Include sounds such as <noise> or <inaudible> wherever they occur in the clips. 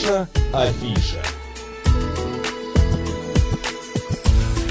Наша афиша.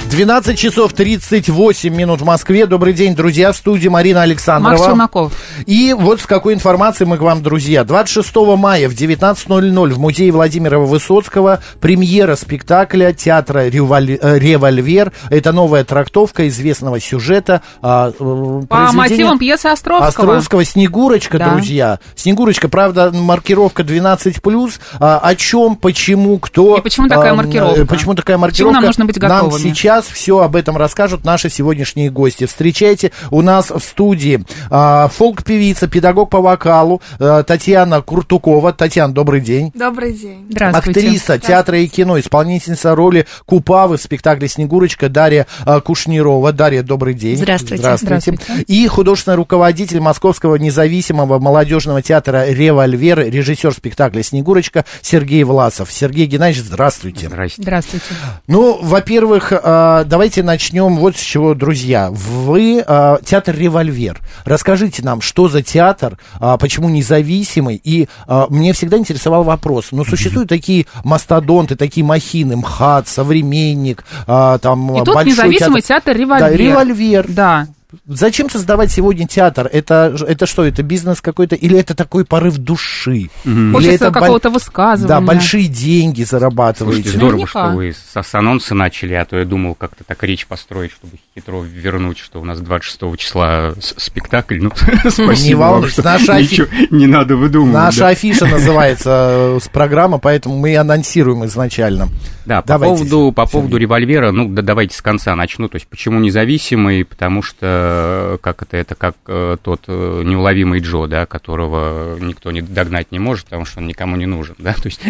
12 часов 38 минут в Москве. Добрый день, друзья. В студии Марина Александрова. Макс Челноков. И вот с какой информацией мы к вам, друзья. 26 мая в 19.00 в музее Владимира Высоцкого премьера спектакля театра «Револь- э, «Револьвер». Это новая трактовка известного сюжета. а, э, По мотивам пьесы Островского. Островского «Снегурочка», Да. друзья. «Снегурочка», правда, маркировка 12+. А, о чем, почему, кто... И почему такая маркировка? Почему такая Почему маркировка? нам нужно быть Нам готовыми? сейчас все об этом расскажут наши сегодняшние гости. Встречайте у нас в студии а, фолк-певица, педагог по вокалу а, Татьяна Куртукова. Татьяна, добрый день. Добрый день. Здравствуйте. Актриса театра и кино, исполнительница роли Купавы в спектакле «Снегурочка» Дарья а, Кушнирова. Дарья, добрый день. Здравствуйте. Здравствуйте. И художественный руководитель Московского независимого молодежного театра «Револьвер», режиссер спектакля «Снегурочка» Сергей Власов. Сергей Геннадьевич, здравствуйте. Здрасте. Здравствуйте. Ну, во-первых, а, давайте начнем вот с чего, друзья. Вы театр «Револьвер». Расскажите нам, что за театр, а, почему независимый? И а, мне всегда интересовал вопрос. Ну, существуют такие мастодонты, такие махины, МХАТ, «Современник», а, там И тут большой независимый театр «Револьвер». Да, «Револьвер». Да. Зачем создавать сегодня театр? Это, это что, это бизнес какой-то? Или это такой порыв души? Или Хочется это какого-то высказывания. Да, большие деньги зарабатываете. Слушайте, здорово, Наверняка. что вы с, с анонса начали, а то я думал как-то так речь построить, чтобы хитро вернуть, что у нас 26 числа спектакль. Ну, <laughs> спасибо Не вам, что наша <laughs> ничего не надо выдумывать. Наша афиша называется э, с программы, поэтому мы и анонсируем изначально. Да, по поводу, по поводу револьвера, ну, да, давайте с конца начну. То есть, почему независимый? Потому что, э, как это, это как э, тот э, неуловимый Джо, да, которого никто не догнать не может, потому что он никому не нужен, да, <laughs> то есть,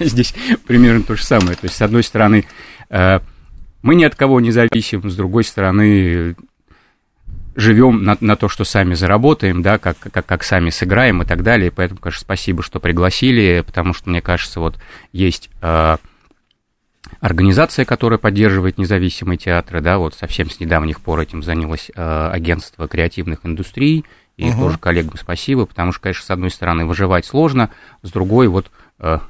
здесь примерно то же самое. То есть, с одной стороны, э, мы ни от кого не зависим, с другой стороны, живем на, на то, что сами заработаем, да, как, как, как сами сыграем и так далее. Поэтому, конечно, спасибо, что пригласили, потому что, мне кажется, вот есть э, организация, которая поддерживает независимые театры, да, вот совсем с недавних пор этим занялось э, агентство креативных индустрий, и Мгм. тоже коллегам спасибо, потому что, конечно, с одной стороны, выживать сложно, с другой, вот э,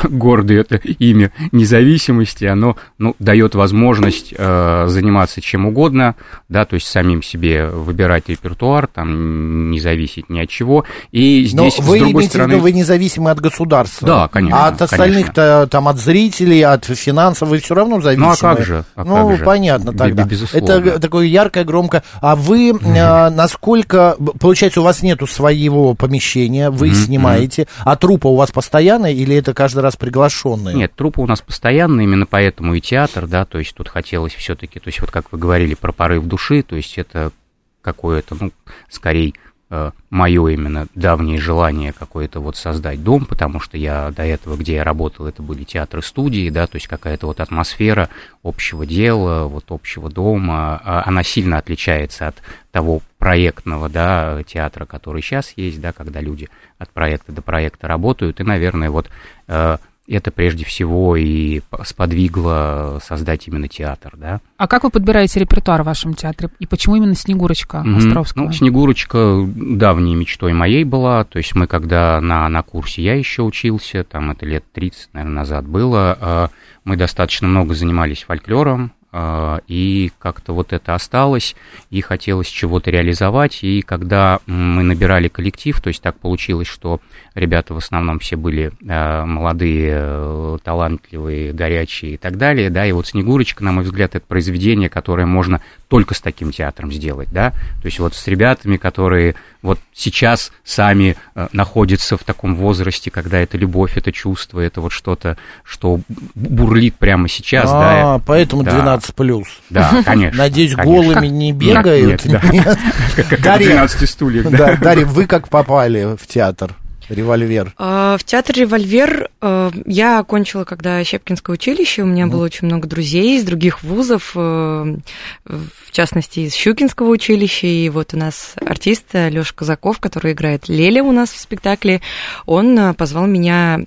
<laughs> гордое это имя независимости, оно ну, дает возможность э, заниматься чем угодно, да, то есть самим себе выбирать репертуар, там не зависеть ни от чего. И Но здесь, вы с другой имеете в стороны... виду, вы независимы от государства. Да, конечно, А от остальных-то, там, от зрителей, от финансов вы все равно зависимы. Ну, а как же, а ну, как же. понятно тогда. безусловно. Это такое яркое, громко. А вы, э, насколько, получается, у вас нету своего помещения, вы снимаете, а трупа у вас постоянная или это каждый раз приглашенные? Нет, трупы у нас постоянно, именно поэтому и театр, да, то есть тут хотелось все-таки, то есть вот как вы говорили про порыв души, то есть это какое-то, ну, скорее, мое именно давнее желание какое-то вот создать дом, потому что я до этого, где я работал, это были театры студии, да, то есть какая-то вот атмосфера общего дела, вот общего дома, а она сильно отличается от того проектного, да, театра, который сейчас есть, да, когда люди от проекта до проекта работают, и, наверное, вот э, это прежде всего и сподвигло создать именно театр, да. А как вы подбираете репертуар в вашем театре? И почему именно «Снегурочка». Островского? Ну, Снегурочка давней мечтой моей была. То есть мы когда на, на курсе я еще учился, там это лет 30, наверное, назад было, э, мы достаточно много занимались фольклором, и как-то вот это осталось, и хотелось чего-то реализовать. И когда мы набирали коллектив, то есть так получилось, что ребята в основном все были э, молодые, э, талантливые, горячие и так далее, да, и вот «Снегурочка», на мой взгляд, это произведение, которое можно только с таким театром сделать, да, то есть вот с ребятами, которые вот сейчас сами э, находятся в таком возрасте, когда это любовь, это чувство, это вот что-то, что бурлит прямо сейчас, а, да. поэтому да. 12 плюс. Да, <laughs> конечно. Надеюсь, конечно. голыми не Нет, бегают. нет, да. Как <laughs> в Дарья, 12 стульях, да. да, Дарья, вы как попали в театр «Револьвер»? А, В театр «Револьвер» э, я окончила, когда Щепкинское училище, у меня было очень много друзей из других вузов, э, в частности, из Щукинского училища, и вот у нас артист Лёша Казаков, который играет Леля у нас в спектакле, он э, позвал меня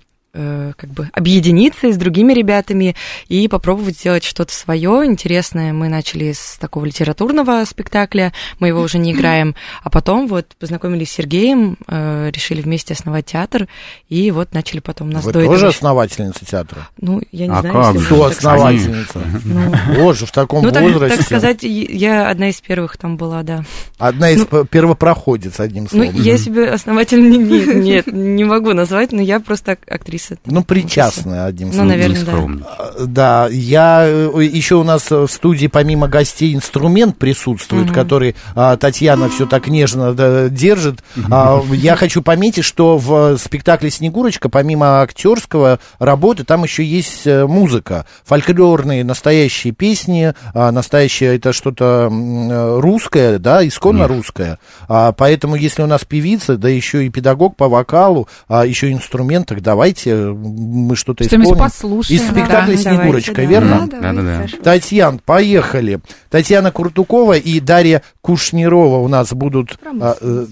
как бы объединиться с другими ребятами и попробовать сделать что-то свое интересное. Мы начали с такого литературного спектакля, мы его уже не играем, а потом вот познакомились с Сергеем, э, решили вместе основать театр, и вот начали потом нас Вы до тоже этого- основательница театра? Ну, я не А знаю, как? Кто можно так сказать. основательница? Ну, Боже, в таком ну, так, возрасте. так сказать, я одна из первых там была, да. Одна из п- первопроходец, одним Ну, словом. я себе основатель не, не- нет, не могу назвать, но я просто ак- актриса. Ну, причастная, одним Ну, словом. наверное, Не да. А, Да, я еще у нас э, в студии помимо гостей инструмент присутствует, Мгм. который а, Татьяна все так нежно да, держит. А, я хочу пометить, что в спектакле Снегурочка помимо актерского работы там еще есть э, музыка, фольклорные настоящие песни, а, настоящее это что-то э, русское, да, исконно русское. А, поэтому если у нас певица, да еще и педагог по вокалу, а еще инструмент, так давайте мы что-то исполним. послушаем. Из спектакля Да, «Снегурочка», давайте, верно? да. Да, да. Татьян, поехали. Татьяна Куртукова и Дарья Кушнирова у нас будут. а, э,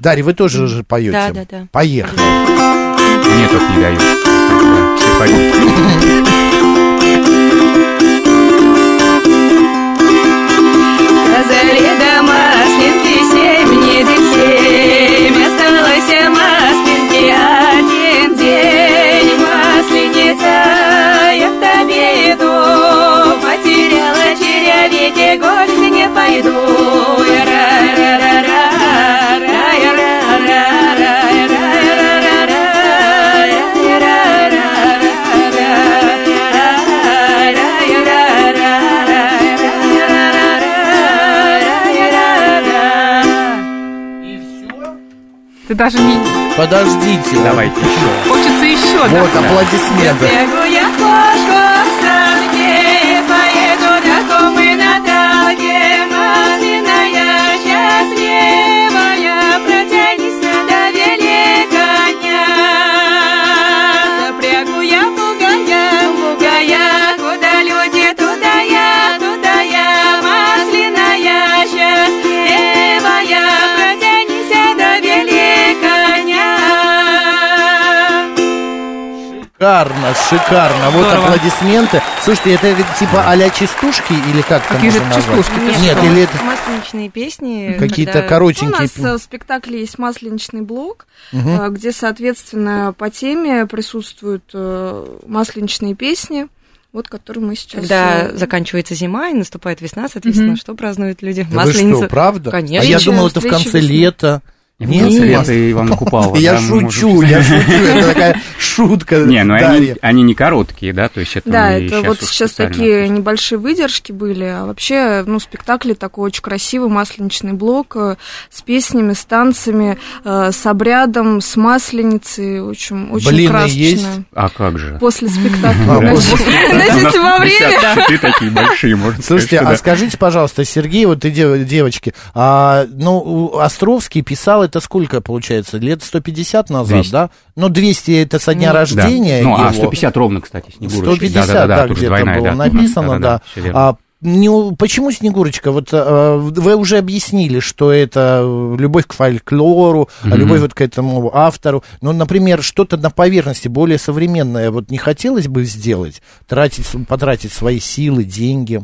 Дарья, вы тоже же поете? Да, да, да. Поехали. Мне только не дают. Даже не... Подождите. Давайте еще. Хочется еще, да? Вот аплодисменты. Шикарно, шикарно. Вот Здорово. аплодисменты. Слушайте, это типа а-ля частушки или как это Какие же частушки? Ты Нет, что? или это Масленичные песни. какие-то когда- У коротенькие... нас э, в спектакле есть масленичный блок, э, где, соответственно, по теме присутствуют э, масленичные песни, вот которые мы сейчас... Когда э, заканчивается зима и наступает весна, соответственно, Мгм. что празднуют люди? Да вы что, правда? Конечно. А я думал, это в конце весны. лета. Нет, конце нет. лета Иван <laughs> Купала. Я шучу, я <laughs> шучу. Это такая шутка. Не, ну они, не короткие, да, то есть это Да, это вот сейчас такие небольшие выдержки были, а вообще, ну, спектакль такой очень красивый, масленичный блок э, с песнями, с танцами, э, с обрядом, с масленицей, очень, очень Блины красочно. есть? А как же? После спектакля. <laughs> Значит, во время... Такие большие, можно Слушайте, а скажите, пожалуйста, Сергей, вот и дев- девочки, а, ну, Островский писал это сколько, получается, лет 150 назад, 200. да? Ну, 200 это со дня да. рождения Ну, его. а 150 ровно, кстати, Снегурочки. 150, да, Да-да-да, тут же где-то двойная, было да. написано, да. всё верно. А, не, почему Снегурочка? Вот а, вы уже объяснили, что это любовь к фольклору, а Мгм. любовь вот к этому автору. Ну, например, что-то на поверхности более современное вот не хотелось бы сделать, тратить, потратить свои силы, деньги.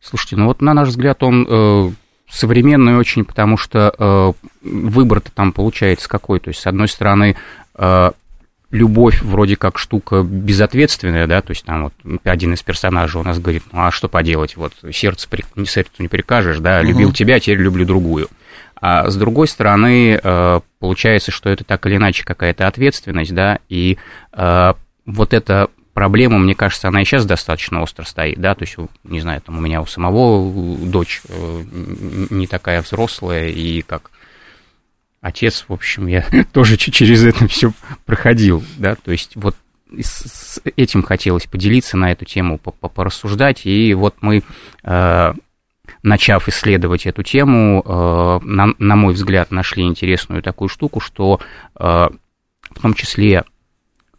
Слушайте, ну вот на наш взгляд он э, современный очень, потому что э, выбор-то там получается какой. То есть, с одной стороны, э, любовь вроде как штука безответственная, да, то есть там вот один из персонажей у нас говорит, ну а что поделать, вот сердце, не сердцу не прикажешь, да, любил Мгм. тебя, теперь люблю другую. А с другой стороны, э, получается, что это так или иначе какая-то ответственность, да, и э, вот эта проблема, мне кажется, она и сейчас достаточно остро стоит, да, то есть, не знаю, там у меня у самого дочь э, не такая взрослая, и как отец, в общем, я <laughs> тоже через это все проходил, да, то есть вот с этим хотелось поделиться на эту тему, по- по- порассуждать, и вот мы, э, начав исследовать эту тему, э, на, мой взгляд, нашли интересную такую штуку, что э, в том числе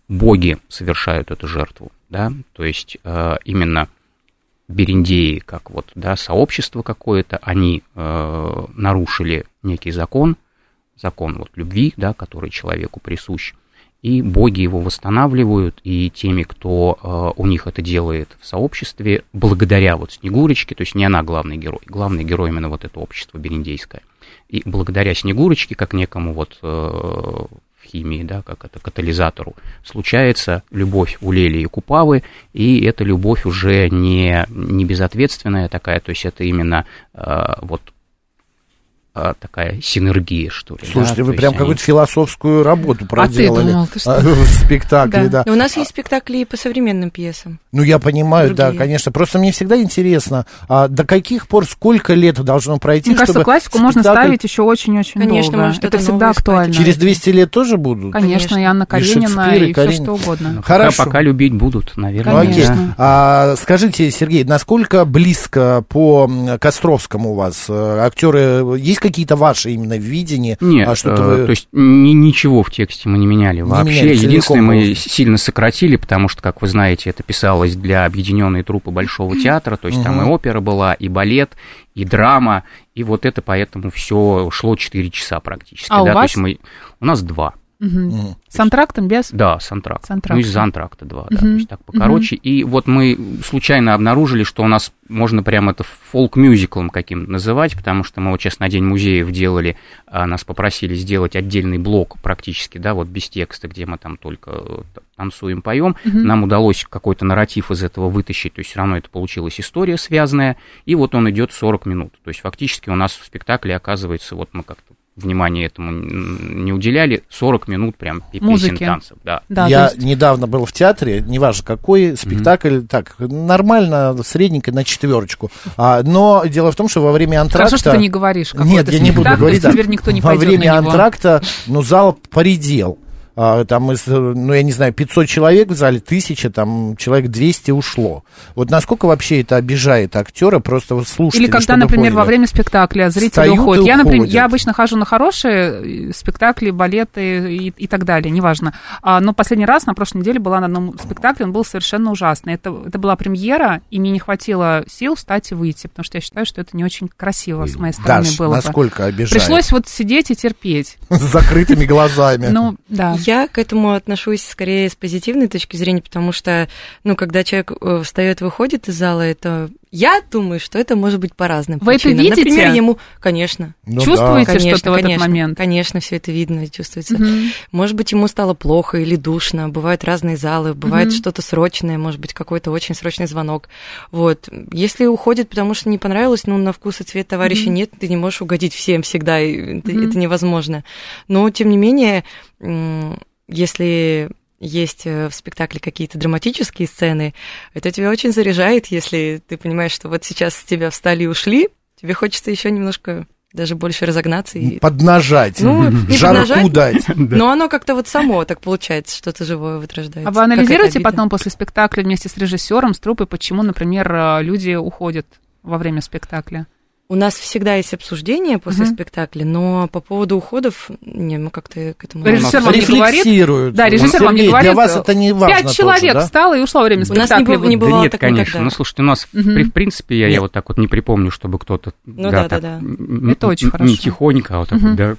боги совершают эту жертву, да, то есть э, именно бериндеи, как вот, да, сообщество какое-то, они э, нарушили некий закон, закон вот любви, да, который человеку присущ, и боги его восстанавливают, и теми, кто э, у них это делает в сообществе, благодаря вот Снегурочке, то есть не она главный герой, главный герой именно вот это общество бериндейское. И благодаря Снегурочке, как некому вот э, химии, да, как это катализатору, случается любовь у Лели и Купавы, и эта любовь уже не, не безответственная такая, то есть это именно э, вот а, такая синергия, что ли. Слушайте, да? вы То прям какую-то философскую работу А ты проделали думал, ты что? а, в спектакле, да. Но у нас есть спектакли и по современным пьесам. Ну, я понимаю, да, Другие. конечно. Просто мне всегда интересно, а до каких пор, сколько лет должно пройти, Мне кажется, классику можно спектакль ставить еще очень-очень Конечно, долго. можно что-то Это всегда актуально. Через 200 лет тоже будут? Конечно, и Анна И Каренина, Шекспир, и и, все что угодно. Ну, Хорошо. Пока, пока любить будут, наверное. Ну, окей. Конечно. А, скажите, Сергей, насколько близко по Костровскому у вас э, актеры? Есть какие-то ваши именно видения? Нет, а что-то э, вы- то есть ни- ничего в тексте мы не меняли вообще. меняли, целиком Единственное, мы полностью. сильно сократили, потому что, как вы знаете, это писалось для объединенной труппы Большого театра, то есть там и опера была, и балет, и драма, и вот это поэтому все шло 4 часа практически. А у да, то вас? есть мы, у нас два. Мгм. С антрактом без? Да, с антракта. С антракта. Ну, из-за антракта два, да, Мгм. то есть так покороче. И вот мы случайно обнаружили, что у нас можно прямо это фолк-мюзиклом каким-то называть, потому что мы вот сейчас на День музеев делали, а, нас попросили сделать отдельный блок практически, да, вот без текста, где мы там только э, танцуем, поем. Мгм. Нам удалось какой-то нарратив из этого вытащить, то есть все равно это получилась история связанная, и вот он идет 40 минут. То есть фактически у нас в спектакле оказывается, вот мы как-то внимание этому не уделяли, 40 минут прям пе- песен, танцев, да. Да, я есть- недавно был в театре, неважно какой, спектакль, так, нормально, средненько, на четверочку. А, но дело в том, что во время антракта... Скажи, что ты не говоришь. Нет, я не буду говорить. да. Теперь никто не Во время антракта, ну, зал поредел. А, Там, из, ну, я не знаю, 500 человек в зале, 1000, там, человек 200 ушло. Вот насколько вообще это обижает актера, просто вот слушать. Или когда, например, во время спектакля зрители Встают уходят. Я, например, я обычно хожу на хорошие э, спектакли, балеты и, и так далее, неважно. А, но последний раз, на прошлой неделе, была на одном спектакле, он был совершенно ужасный. Это, это была премьера, и мне не хватило сил встать и выйти, потому что я считаю, что это не очень красиво с моей стороны Даш, было бы. насколько обижает? Пришлось вот сидеть и терпеть. С закрытыми глазами. Ну, да. Я к этому отношусь скорее с позитивной точки зрения, потому что, ну, когда человек э, встает, выходит из зала, это я думаю, что это может быть по разным Вы это причинам. видите? Например, ему, конечно, Ну Чувствуете да. что-то в этот момент? Конечно, все это видно и чувствуется. Мгм. Может быть, ему стало плохо или душно, бывают разные залы, бывает Мгм. что-то срочное, может быть, какой-то очень срочный звонок. Вот. Если уходит, потому что не понравилось, ну, на вкус и цвет товарища Мгм. нет, ты не можешь угодить всем всегда, и это, это невозможно. Но, тем не менее, если есть э, в спектакле какие-то драматические сцены, это тебя очень заряжает, если ты понимаешь, что вот сейчас с тебя встали и ушли, тебе хочется еще немножко даже больше разогнаться и Поднажать, Ну, не жарку поднажать. дать. <laughs> но оно как-то вот само так получается, что-то живое вот рождается. А вы анализируете потом после спектакля вместе с режиссером, с труппой, почему, например, люди уходят во время спектакля? У нас всегда есть обсуждение после Мгм. спектакля, но по поводу уходов, не, мы как-то к этому... Режиссер вам не говорит? Да, режиссер вам не говорит, для вас это не важно Пять человек да? встало и ушло время У нас не спектакля. было- не бывало да нет, так конечно. никогда. Ну, слушайте, у нас, при- в принципе, я, я вот так вот не припомню, чтобы кто-то Ну да, да, да. н- Это очень хорошо. Не тихонько, а вот так вот, да,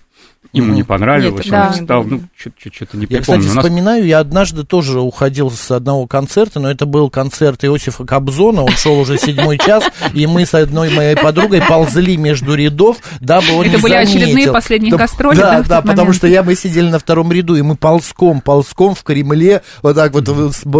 ему не понравилось, Нет, он да. встал, не ну, что-то не Я, припомню. кстати, нас вспоминаю, я однажды тоже уходил с одного концерта, но это был концерт Иосифа Кобзона, он шел уже седьмой час, и мы с одной моей подругой ползли между рядов, дабы он Это не были очередные последние Да, гастроли, Да, да, потому момент? что я, мы сидели на втором ряду, и мы ползком, ползком в Кремле, вот так вот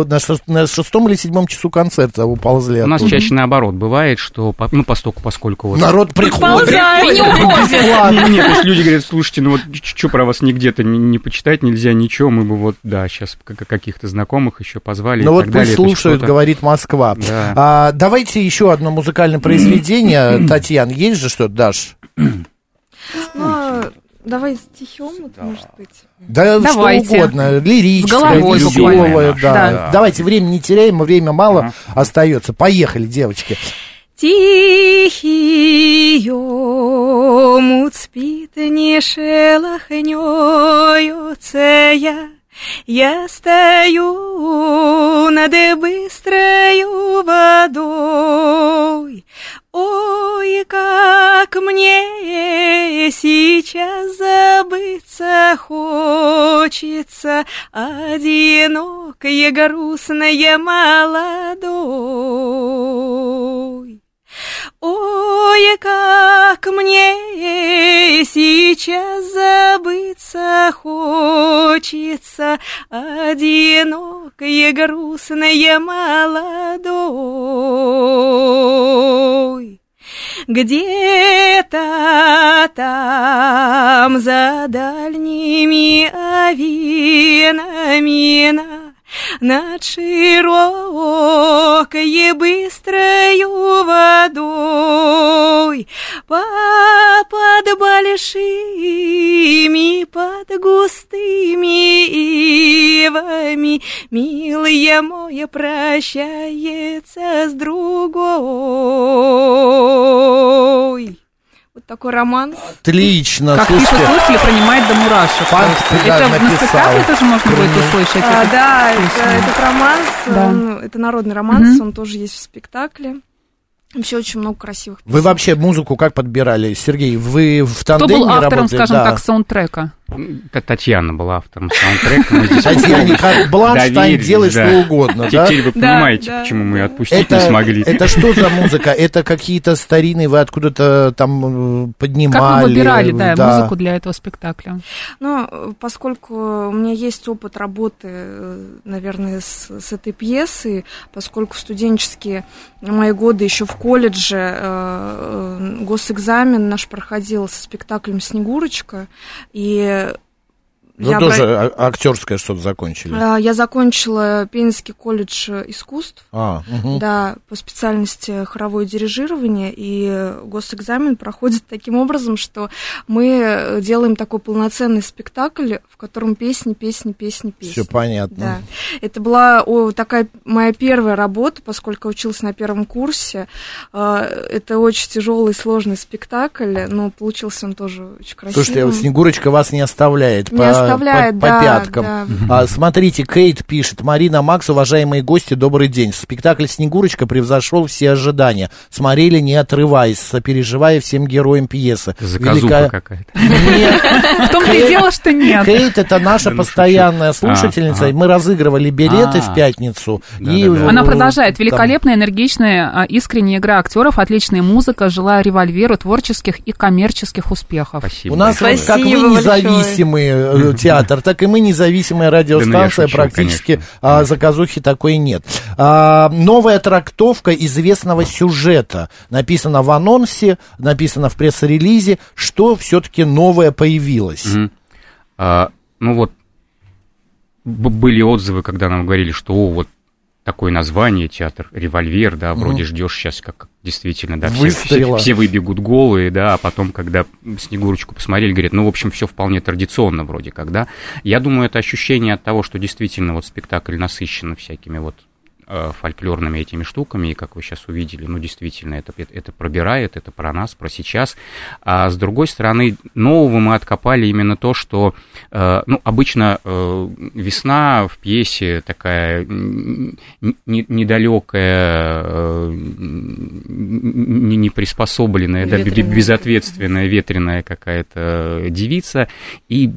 на, шес- на шестом или седьмом часу концерта уползли. у нас чаще наоборот бывает, что, по- ну, постоку, поскольку вот... Народ приходит. Ползай, не уходит. Не, не, то есть люди говорят, слушайте, ну вот что про вас нигде-то не, не почитать нельзя, ничего, мы бы вот, да, сейчас каких-то знакомых еще позвали Ну вот так далее. пусть есть слушают, говорит Москва. Да. А, давайте еще одно музыкальное произведение. Татьяна, есть же что-то, Даш? Ну, давай стихем, вот, может быть. Да Давайте. что угодно, лирическое, веселое, да. Да. Давайте, время не теряем, время мало Ага. остается. Поехали, девочки. Тихий не шелохнется я. Я стою над быстрою водой, Ой, как мне сейчас забыться хочется, одинокое, грустное, молодой. Ой, как мне сейчас забыться хочется, одинокое, грустное, молодой. Где-то там за дальними авинами на над широкой быстрою водой, под большими, под густыми ивами, милое мое прощается с другой. Вот такой романс. Отлично, Как пишут слушайте. слушатели, принимает до мурашек. Это да, на написал. спектакле тоже можно будет услышать? А, да, песню? это, этот романс, Да. он- это народный романс, Мгм. он тоже есть в спектакле. Вообще очень много красивых Вы вообще музыку как подбирали, Сергей? Вы в Кто тандеме был автором, работали? скажем Да. так, саундтрека? Т- Татьяна была автором саундтрека. Татьяне как Бланштайн, делай что угодно, да? Теперь вы понимаете, почему мы отпустить не смогли. это что за музыка? Это какие-то старинные, вы откуда-то там э, поднимали? Как вы выбирали, да, музыку для этого спектакля? Ну, поскольку у меня есть опыт работы, э, наверное, с, с этой пьесой, поскольку студенческие мои годы еще в колледже э, госэкзамен наш проходил со спектаклем «Снегурочка», и uh, Ну, я тоже обра- а- актерское что-то закончили. А, Я закончила Пензенский колледж искусств, А, мгм. да, по специальности хоровое дирижирование, и госэкзамен проходит таким образом, что мы делаем такой полноценный спектакль, в котором песни, песни, песни, песни. Все понятно. Да. Это была о, такая моя первая работа, поскольку училась на первом курсе. А, Это очень тяжелый, сложный спектакль, но получился он тоже очень красивый. Слушайте, Снегурочка вас не оставляет, Не по, оставляет, по- по да, пяткам. да. А, смотрите, Кейт пишет, Марина Макс, уважаемые гости, добрый день. Спектакль «Снегурочка» превзошел все ожидания. Смотрели, не отрываясь, сопереживая всем героям пьесы. Заказуха Велика- какая-то. Нет, <laughs> В том-то и дело, что нет. Кейт это наша ну, постоянная. А, слушательница. Мы разыграли билеты А. в пятницу. Она продолжает. Великолепная, энергичная, а, искренняя игра актеров, отличная музыка. Желаю револьверу творческих и коммерческих успехов. Спасибо. У нас, как вы независимый э, театр, так и мы независимая радиостанция. шучу, Практически конечно. а, заказухи такой нет. А, новая трактовка известного сюжета. Написано в анонсе, написано в пресс-релизе, что все-таки новое появилось. А, ну вот, были отзывы, когда нам говорили, что о, вот такое название театр, револьвер, да, вроде ждешь сейчас, как действительно, да, все, все, все выбегут голые, да, а потом, когда Снегурочку посмотрели, говорят, ну, в общем, все вполне традиционно вроде как, да. Я думаю, это ощущение от того, что действительно вот спектакль насыщен всякими вот фольклорными этими штуками, и как вы сейчас увидели, ну, действительно, это, это, пробирает, это про нас, про сейчас. А с другой стороны, нового мы откопали именно то, что, э, ну, обычно э, весна в пьесе такая недалекая, э, н- не приспособленная, да, безответственная, ветреная какая-то девица, и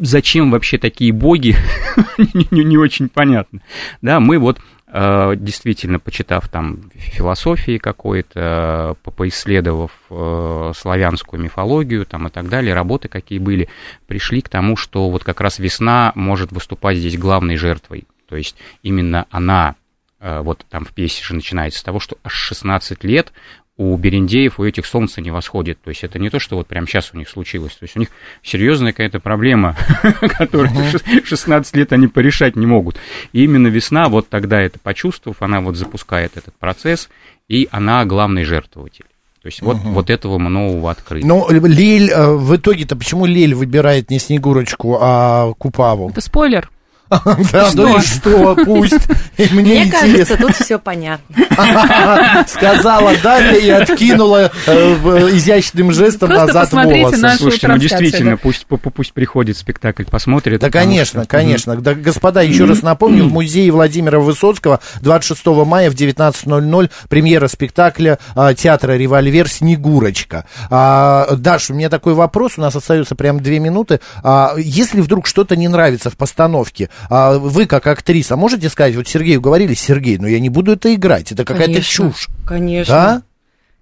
зачем вообще такие боги, <laughs> не, не- не очень понятно. Да, мы вот э, действительно, почитав там философии какой-то, по- поисследовав э, славянскую мифологию там и так далее, работы какие были, пришли к тому, что вот как раз весна может выступать здесь главной жертвой. То есть именно она, э, вот там в пьесе же начинается с того, что аж 16 лет у берендеев, у этих солнце не восходит. То есть это не то, что вот прямо сейчас у них случилось. То есть у них серьезная какая-то проблема, <laughs> которую шес- 16 лет они порешать не могут. И именно весна, вот тогда это почувствовав, она вот запускает этот процесс, и она главный жертвователь. То есть вот, вот этого мы нового открыли. Ну, Лель, э, в итоге-то почему Лель выбирает не Снегурочку, а Купаву? Это спойлер. <laughs> Да, ну и что, пусть. И Мне Мне кажется, интересно. тут все понятно. <laughs> Сказала Дарья и откинула э, в- изящным жестом Просто назад волосы. нашу Слушайте, ну действительно, да. пусть, пу- пу- пусть приходит спектакль, посмотрит. Да, конечно, что- конечно. Да, господа, еще раз напомню, в музее Владимира Высоцкого 26 мая в 19.00 премьера спектакля а, театра «Револьвер» «Снегурочка». А, Даш, у меня такой вопрос, у нас остается прям две минуты. А, если вдруг что-то не нравится в постановке, а, вы как актриса можете сказать, вот Сергею говорили, Сергей, ну я не буду это играть, это какая-то чушь. Конечно. Да?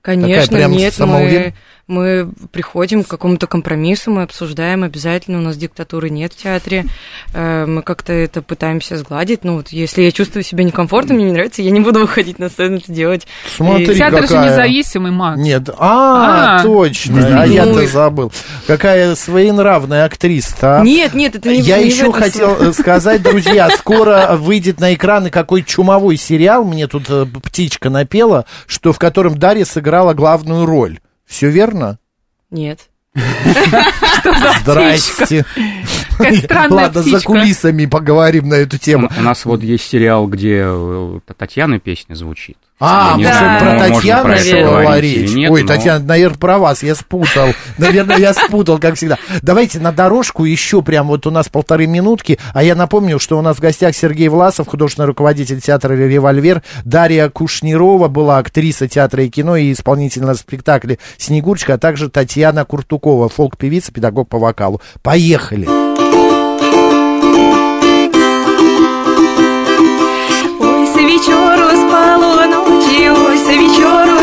Конечно, прям нет, самоуверен- мы, мы приходим к какому-то компромиссу, мы обсуждаем обязательно, у нас диктатуры нет в театре, э, мы как-то это пытаемся сгладить, ну вот если я чувствую себя некомфортно, мне не нравится, я не буду <laughs> выходить на сцену это делать. Смотри, Театр же какая. независимый, Макс. Нет, а, А, точно, а я-то и- забыл. Какая своенравная актриса, а? Нет, нет, это не Я не еще хотел смысле. э, сказать, друзья, <laughs> скоро выйдет на экраны какой чумовой сериал, мне тут э, птичка напела, что в котором Дарья сыграла главную роль. Все верно? Нет. Здрасте. Ладно, за кулисами поговорим на эту тему. У нас вот есть сериал, где э, Татьяна песня звучит. А, Я знаю, про Татьяну шла речь? нет, Ой, но- Татьяна, наверное, про вас, я спутал. Наверное, я спутал, как всегда. Давайте на дорожку еще прям вот у нас полторы минутки, а я напомню, что у нас в гостях Сергей Власов, художественный руководитель театра «Револьвер», Дарья Кушнирова была актриса театра и кино и исполнительница спектакля «Снегурочка», а также Татьяна Куртукова, фолк-певица, педагог по вокалу. Поехали! Ой,